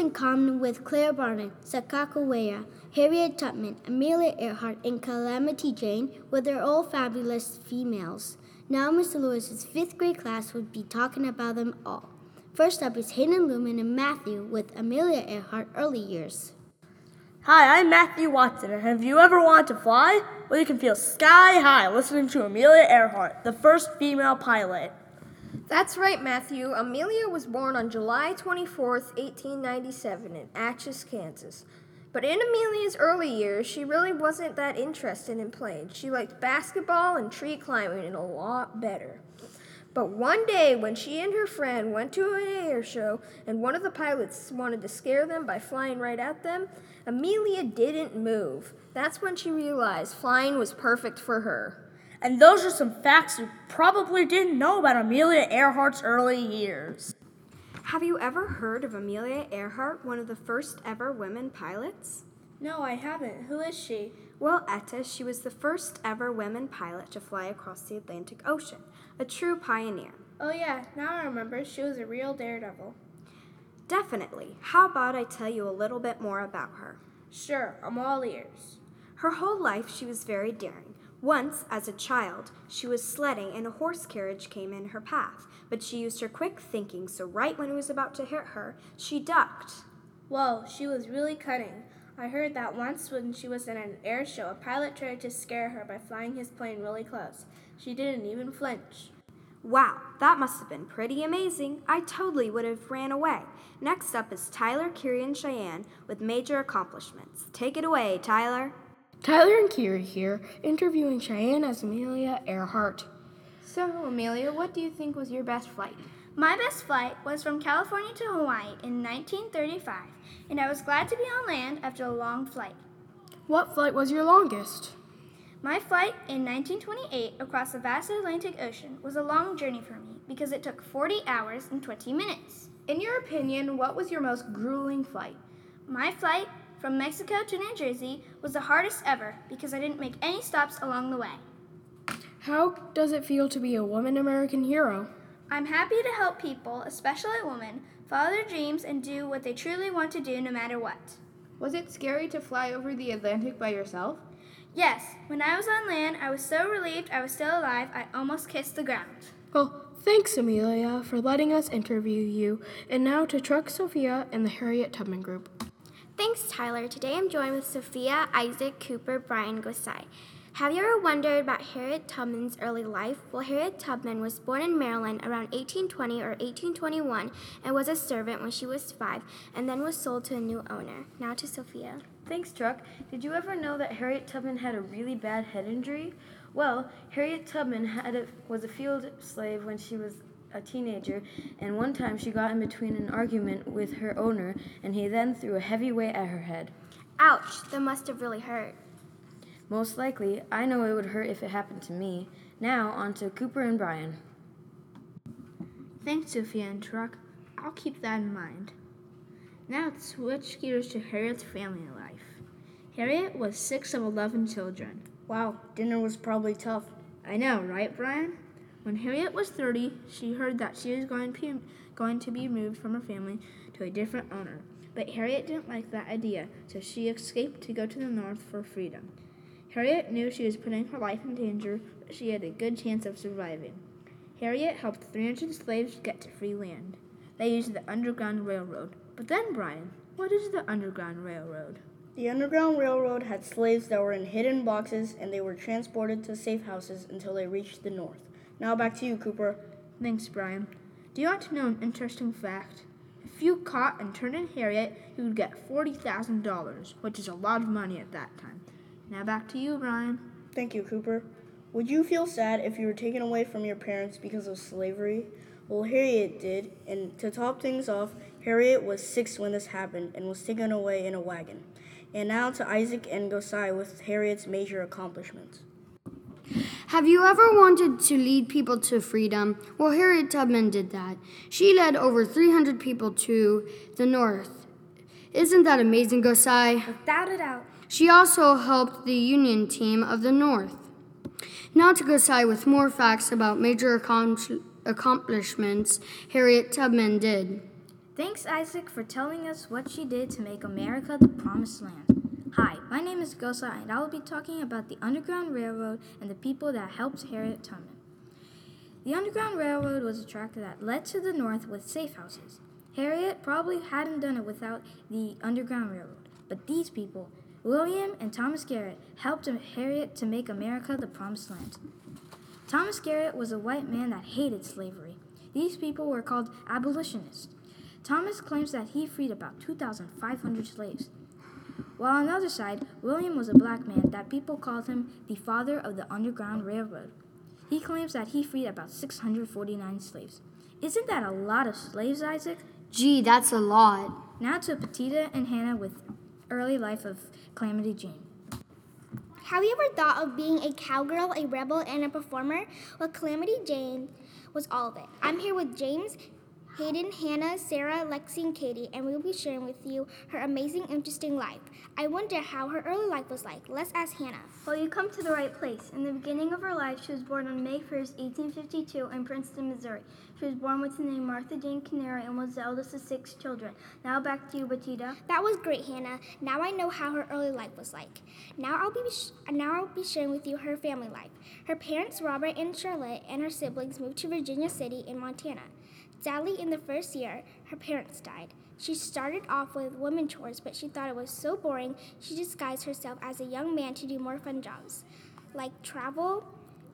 in common with Clara Barton, Sacagawea, Harriet Tubman, Amelia Earhart, and Calamity Jane were they're all fabulous females. Now Mr. Lewis's fifth grade class would be talking about them all. First up is Hayden Lumen and Matthew with Amelia Earhart early years. Hi, I'm Matthew Watson, and have you ever wanted to fly? Well, you can feel sky high listening to Amelia Earhart, the first female pilot. That's right, Matthew. Amelia was born on July 24, 1897, in Atchison, Kansas. But in Amelia's early years, she really wasn't that interested in playing. She liked basketball and tree climbing a lot better. But one day, when she and her friend went to an air show and one of the pilots wanted to scare them by flying right at them, Amelia didn't move. That's when she realized flying was perfect for her. And those are some facts you probably didn't know about Amelia Earhart's early years. Have you ever heard of Amelia Earhart, one of the first ever women pilots? No, I haven't. Who is she? Well, Etta, she was the first ever women pilot to fly across the Atlantic Ocean, a true pioneer. Oh, yeah, now I remember. She was a real daredevil. Definitely. How about I tell you a little bit more about her? Sure, I'm all ears. Her whole life, she was very daring. Once, as a child, she was sledding and a horse carriage came in her path, but she used her quick thinking, so right when it was about to hit her, she ducked. Whoa, she was really cunning. I heard that once when she was in an air show, a pilot tried to scare her by flying his plane really close. She didn't even flinch. Wow, that must have been pretty amazing. I totally would have ran away. Next up is Tyler, Kiri, and Cheyenne with major accomplishments. Take it away, Tyler. Tyler and Kiri here, interviewing Cheyenne as Amelia Earhart. So, Amelia, what do you think was your best flight? My best flight was from California to Hawaii in 1935, and I was glad to be on land after a long flight. What flight was your longest? My flight in 1928 across the vast Atlantic Ocean was a long journey for me because it took 40 hours and 20 minutes. In your opinion, what was your most grueling flight? My flight from Mexico to New Jersey was the hardest ever because I didn't make any stops along the way. How does it feel to be a woman American hero? I'm happy to help people, especially women, follow their dreams and do what they truly want to do no matter what. Was it scary to fly over the Atlantic by yourself? Yes, when I was on land, I was so relieved I was still alive, I almost kissed the ground. Well, thanks, Amelia, for letting us interview you. And now to Truck Sophia and the Harriet Tubman Group. Thanks, Tyler. Today I'm joined with Sophia, Isaac, Cooper, Brian, Gosai. Have you ever wondered about Harriet Tubman's early life? Well, Harriet Tubman was born in Maryland around 1820 or 1821 and was a servant when she was five and then was sold to a new owner. Now to Sophia. Thanks, Truck. Did you ever know that Harriet Tubman had a really bad head injury? Well, Harriet Tubman had a, was a field slave when she was a teenager, and one time she got in between an argument with her owner, and he then threw a heavy weight at her head. Ouch, that must have really hurt. Most likely, I know it would hurt if it happened to me. Now, on to Cooper and Brian. Thanks, Sophia and Truck. I'll keep that in mind. Now let's switch gears to Harriet's family life. Harriet was six of 11 children. Wow, dinner was probably tough. I know, right, Brian? When Harriet was 30, she heard that she was going be, going to be moved from her family to a different owner. But Harriet didn't like that idea, so she escaped to go to the north for freedom. Harriet knew she was putting her life in danger, but she had a good chance of surviving. Harriet helped 300 slaves get to free land. They used the Underground Railroad. But then, Brian, what is the Underground Railroad? The Underground Railroad had slaves that were in hidden boxes and they were transported to safe houses until they reached the north. Now back to you, Cooper. Thanks, Brian. Do you want to know an interesting fact? If you caught and turned in Harriet, you would get $40,000, which is a lot of money at that time. Now back to you, Brian. Thank you, Cooper. Would you feel sad if you were taken away from your parents because of slavery? Well, Harriet did, and to top things off, Harriet was six when this happened and was taken away in a wagon. And now to Isaac and Gosai with Harriet's major accomplishments. Have you ever wanted to lead people to freedom? Well, Harriet Tubman did that. She led over 300 people to the north. Isn't that amazing, Gosai? Without a doubt. She also helped the Union team of the North. Now to Gosai with more facts about major accomplishments Harriet Tubman did. Thanks, Isaac, for telling us what she did to make America the promised land. Hi, my name is Gosa, and I will be talking about the Underground Railroad and the people that helped Harriet Tubman. The Underground Railroad was a track that led to the north with safe houses. Harriet probably hadn't done it without the Underground Railroad, but these people, William and Thomas Garrett, helped Harriet to make America the promised land. Thomas Garrett was a white man that hated slavery. These people were called abolitionists. Thomas claims that he freed about 2,500 slaves. While on the other side, William was a black man that people called him the father of the Underground Railroad. He claims that he freed about 649 slaves. Isn't that a lot of slaves, Isaac? Gee, that's a lot. Now to Petita and Hannah with early life of Calamity Jane. Have you ever thought of being a cowgirl, a rebel, and a performer? Well, Calamity Jane was all of it. I'm here with James, Hayden, Hannah, Sarah, Lexi, and Katie, and we'll be sharing with you her amazing, interesting life. I wonder how her early life was like. Let's ask Hannah. Well, you come to the right place. In the beginning of her life, she was born on May 1st, 1852, in Princeton, Missouri. She was born with the name Martha Jane Canary and was the eldest of six children. Now back to you, Batita. That was great, Hannah. Now I know how her early life was like. Now I'll be sh- now I'll be sharing with you her family life. Her parents, Robert and Charlotte, and her siblings moved to Virginia City in Montana. Sadly, in the first year, her parents died. She started off with women chores, but she thought it was so boring, she disguised herself as a young man to do more fun jobs, like travel,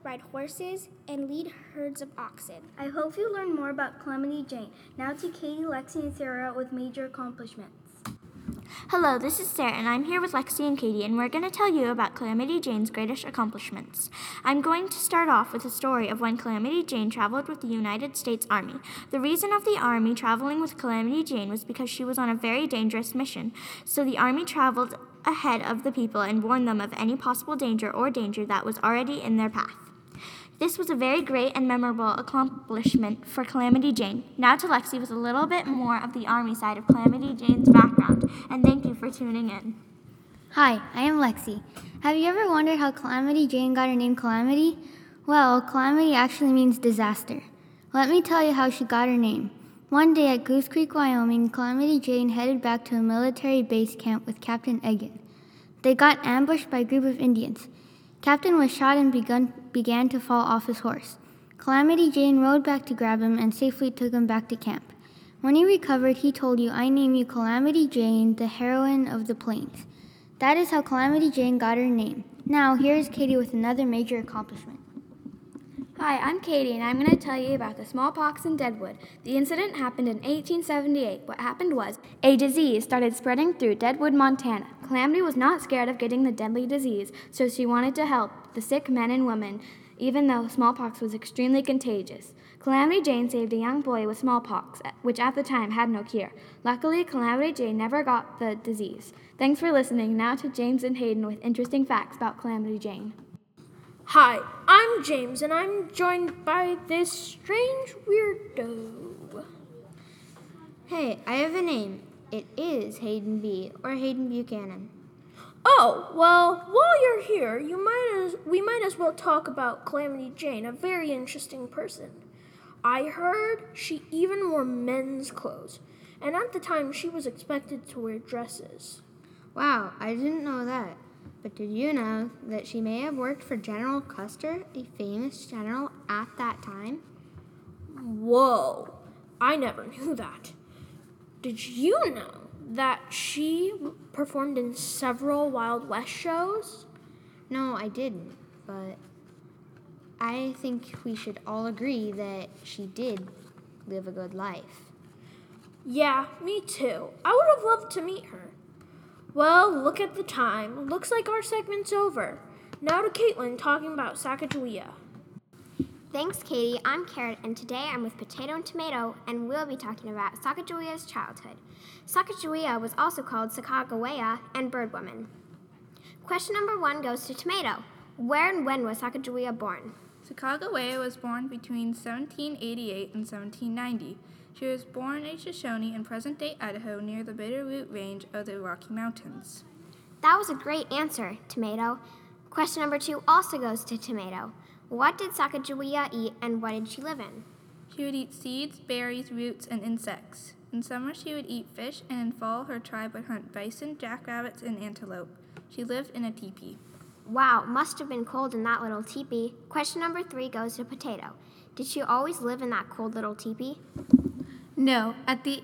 ride horses, and lead herds of oxen. I hope you learned more about Calamity Jane. Now to Katie, Lexi, and Sarah with major accomplishments. Hello, this is Sarah, and I'm here with Lexi and Katie, and we're going to tell you about Calamity Jane's greatest accomplishments. I'm going to start off with a story of when Calamity Jane traveled with the United States Army. The reason of the Army traveling with Calamity Jane was because she was on a very dangerous mission, so the Army traveled ahead of the people and warned them of any possible danger or danger that was already in their path. This was a very great and memorable accomplishment for Calamity Jane. Now to Lexi with a little bit more of the Army side of Calamity Jane's background, and thank you for tuning in. Hi, I am Lexi. Have you ever wondered how Calamity Jane got her name Calamity? Well, Calamity actually means disaster. Let me tell you how she got her name. One day at Goose Creek, Wyoming, Calamity Jane headed back to a military base camp with Captain Egan. They got ambushed by a group of Indians. Captain was shot and begun, began to fall off his horse. Calamity Jane rode back to grab him and safely took him back to camp. When he recovered, he told you, I name you Calamity Jane, the heroine of the plains. That is how Calamity Jane got her name. Now, here is Katie with another major accomplishment. Hi, I'm Katie, and I'm going to tell you about the smallpox in Deadwood. The incident happened in 1878. What happened was a disease started spreading through Deadwood, Montana. Calamity was not scared of getting the deadly disease, so she wanted to help the sick men and women, even though smallpox was extremely contagious. Calamity Jane saved a young boy with smallpox, which at the time had no cure. Luckily, Calamity Jane never got the disease. Thanks for listening. Now to James and Hayden with interesting facts about Calamity Jane. Hi, I'm James, and I'm joined by this strange weirdo. Hey, I have a name. It is Hayden B. or Hayden Buchanan. Oh, well, while you're here, you might as we might as well talk about Calamity Jane, a very interesting person. I heard she even wore men's clothes, and at the time she was expected to wear dresses. Wow, I didn't know that. But did you know that she may have worked for General Custer, a famous general at that time? Whoa, I never knew that. Did you know that she performed in several Wild West shows? No, I didn't, but I think we should all agree that she did live a good life. Yeah, me too. I would have loved to meet her. Well, look at the time. Looks like our segment's over. Now to Caitlin talking about Sacagawea. Thanks, Katie. I'm Carrot, and today I'm with Potato and Tomato, and we'll be talking about Sacagawea's childhood. Sacagawea was also called Sacagawea and Bird Woman. Question number one goes to Tomato. Where and when was Sacagawea born? Sacagawea was born between 1788 and 1790. She was born in Shoshone in present day Idaho near the Bitterroot Range of the Rocky Mountains. That was a great answer, Tomato. Question number two also goes to Tomato. What did Sacagawea eat and what did she live in? She would eat seeds, berries, roots, and insects. In summer, she would eat fish, and in fall, her tribe would hunt bison, jackrabbits, and antelope. She lived in a teepee. Wow, must have been cold in that little teepee. Question number three goes to Potato. Did she always live in that cold little teepee? No, at the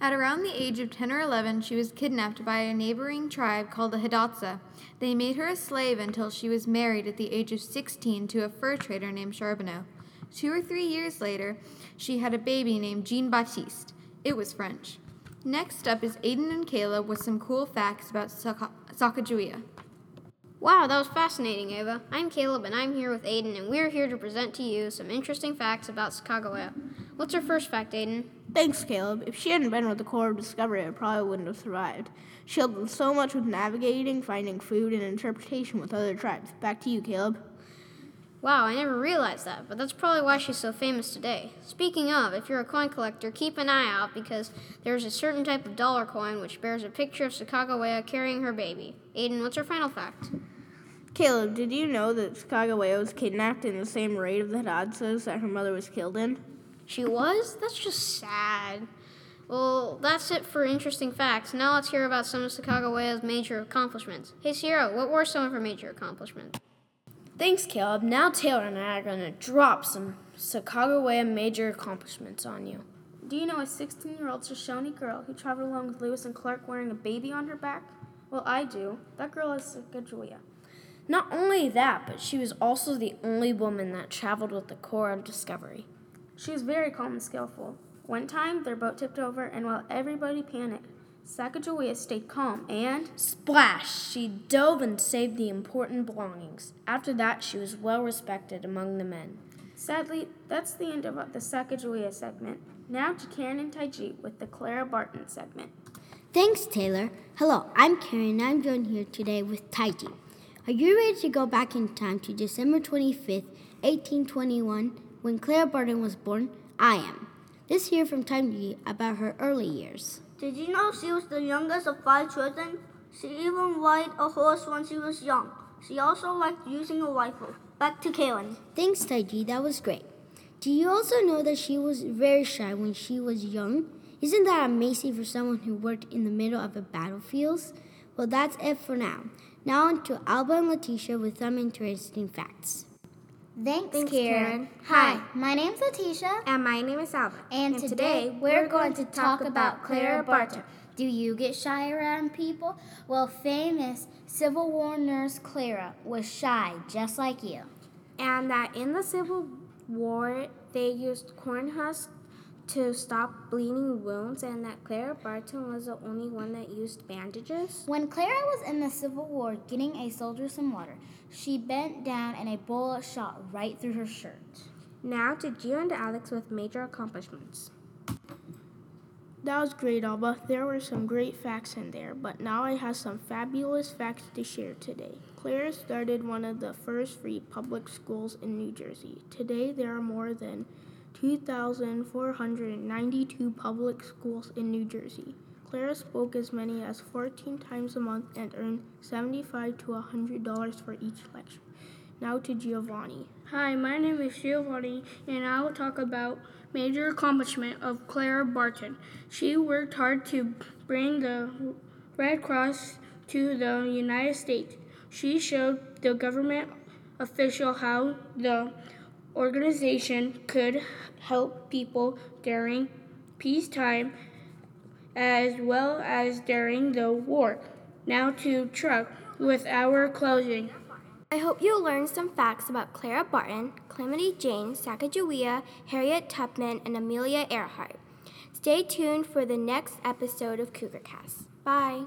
at around the age of 10 or 11, she was kidnapped by a neighboring tribe called the Hidatsa. They made her a slave until she was married at the age of 16 to a fur trader named Charbonneau. Two or three years later, she had a baby named Jean Baptiste. It was French. Next up is Aiden and Caleb with some cool facts about Sacagawea. Wow, that was fascinating, Ava. I'm Caleb, and I'm here with Aiden, and we're here to present to you some interesting facts about Sacagawea. What's our first fact, Aiden? Thanks, Caleb. If she hadn't been with the Corps of Discovery, I probably wouldn't have survived. She helped us so much with navigating, finding food, and interpretation with other tribes. Back to you, Caleb. Wow, I never realized that, but that's probably why she's so famous today. Speaking of, if you're a coin collector, keep an eye out because there's a certain type of dollar coin which bears a picture of Sacagawea carrying her baby. Aiden, what's our final fact? Caleb, did you know that Sacagawea was kidnapped in the same raid of the Hidatsas that her mother was killed in? She was? That's just sad. Well, that's it for interesting facts. Now let's hear about some of Sacagawea's major accomplishments. Hey, Sierra, what were some of her major accomplishments? Thanks, Caleb. Now Taylor and I are going to drop some Sacagawea major accomplishments on you. Do you know a 16 year old Shoshone girl who traveled along with Lewis and Clark wearing a baby on her back? Well, I do. That girl is Sacagawea. Not only that, but she was also the only woman that traveled with the Corps of Discovery. She was very calm and skillful. One time, their boat tipped over, and while everybody panicked, Sacagawea stayed calm and splash! She dove and saved the important belongings. After that, she was well respected among the men. Sadly, that's the end of the Sacagawea segment. Now to Karen and Taiji with the Clara Barton segment. Thanks, Taylor. Hello, I'm Karen, and I'm joined here today with Taiji. Are you ready to go back in time to December 25th, 1821, when Claire Barton was born? I am. Let's hear from Taiji about her early years. Did you know she was the youngest of five children? She even rode a horse when she was young. She also liked using a rifle. Back to Kaylin. Thanks, Taiji. That was great. Do you also know that she was very shy when she was young? Isn't that amazing for someone who worked in the middle of a battlefield? Well, that's it for now. Now on to Alba and Letitia with some interesting facts. Thanks, Thanks Karen. Karen. Hi, my name's Letitia. And my name is Alba. And, And today, today we're going going to talk about Clara Barton. Do you get shy around people? Well, famous Civil War nurse Clara was shy, just like you. And that in the Civil War, they used corn husks to stop bleeding wounds, and that Clara Barton was the only one that used bandages. When Clara was in the Civil War getting a soldier some water, she bent down and a bullet shot right through her shirt. Now to Gio and Alex with major accomplishments. That was great, Alba. There were some great facts in there, but now I have some fabulous facts to share today. Clara started one of the first free public schools in New Jersey. Today, there are more than 2,492 public schools in New Jersey. Clara spoke as many as 14 times a month and earned 75 to $100 for each lecture. Now to Giovanni. Hi, my name is Giovanni, and I will talk about major accomplishment of Clara Barton. She worked hard to bring the Red Cross to the United States. She showed the government official how the organization could help people during peacetime as well as during the war. Now to Truck with our closing. I hope you learned some facts about Clara Barton, Calamity Jane, Sacagawea, Harriet Tubman, and Amelia Earhart. Stay tuned for the next episode of CougarCast. Bye.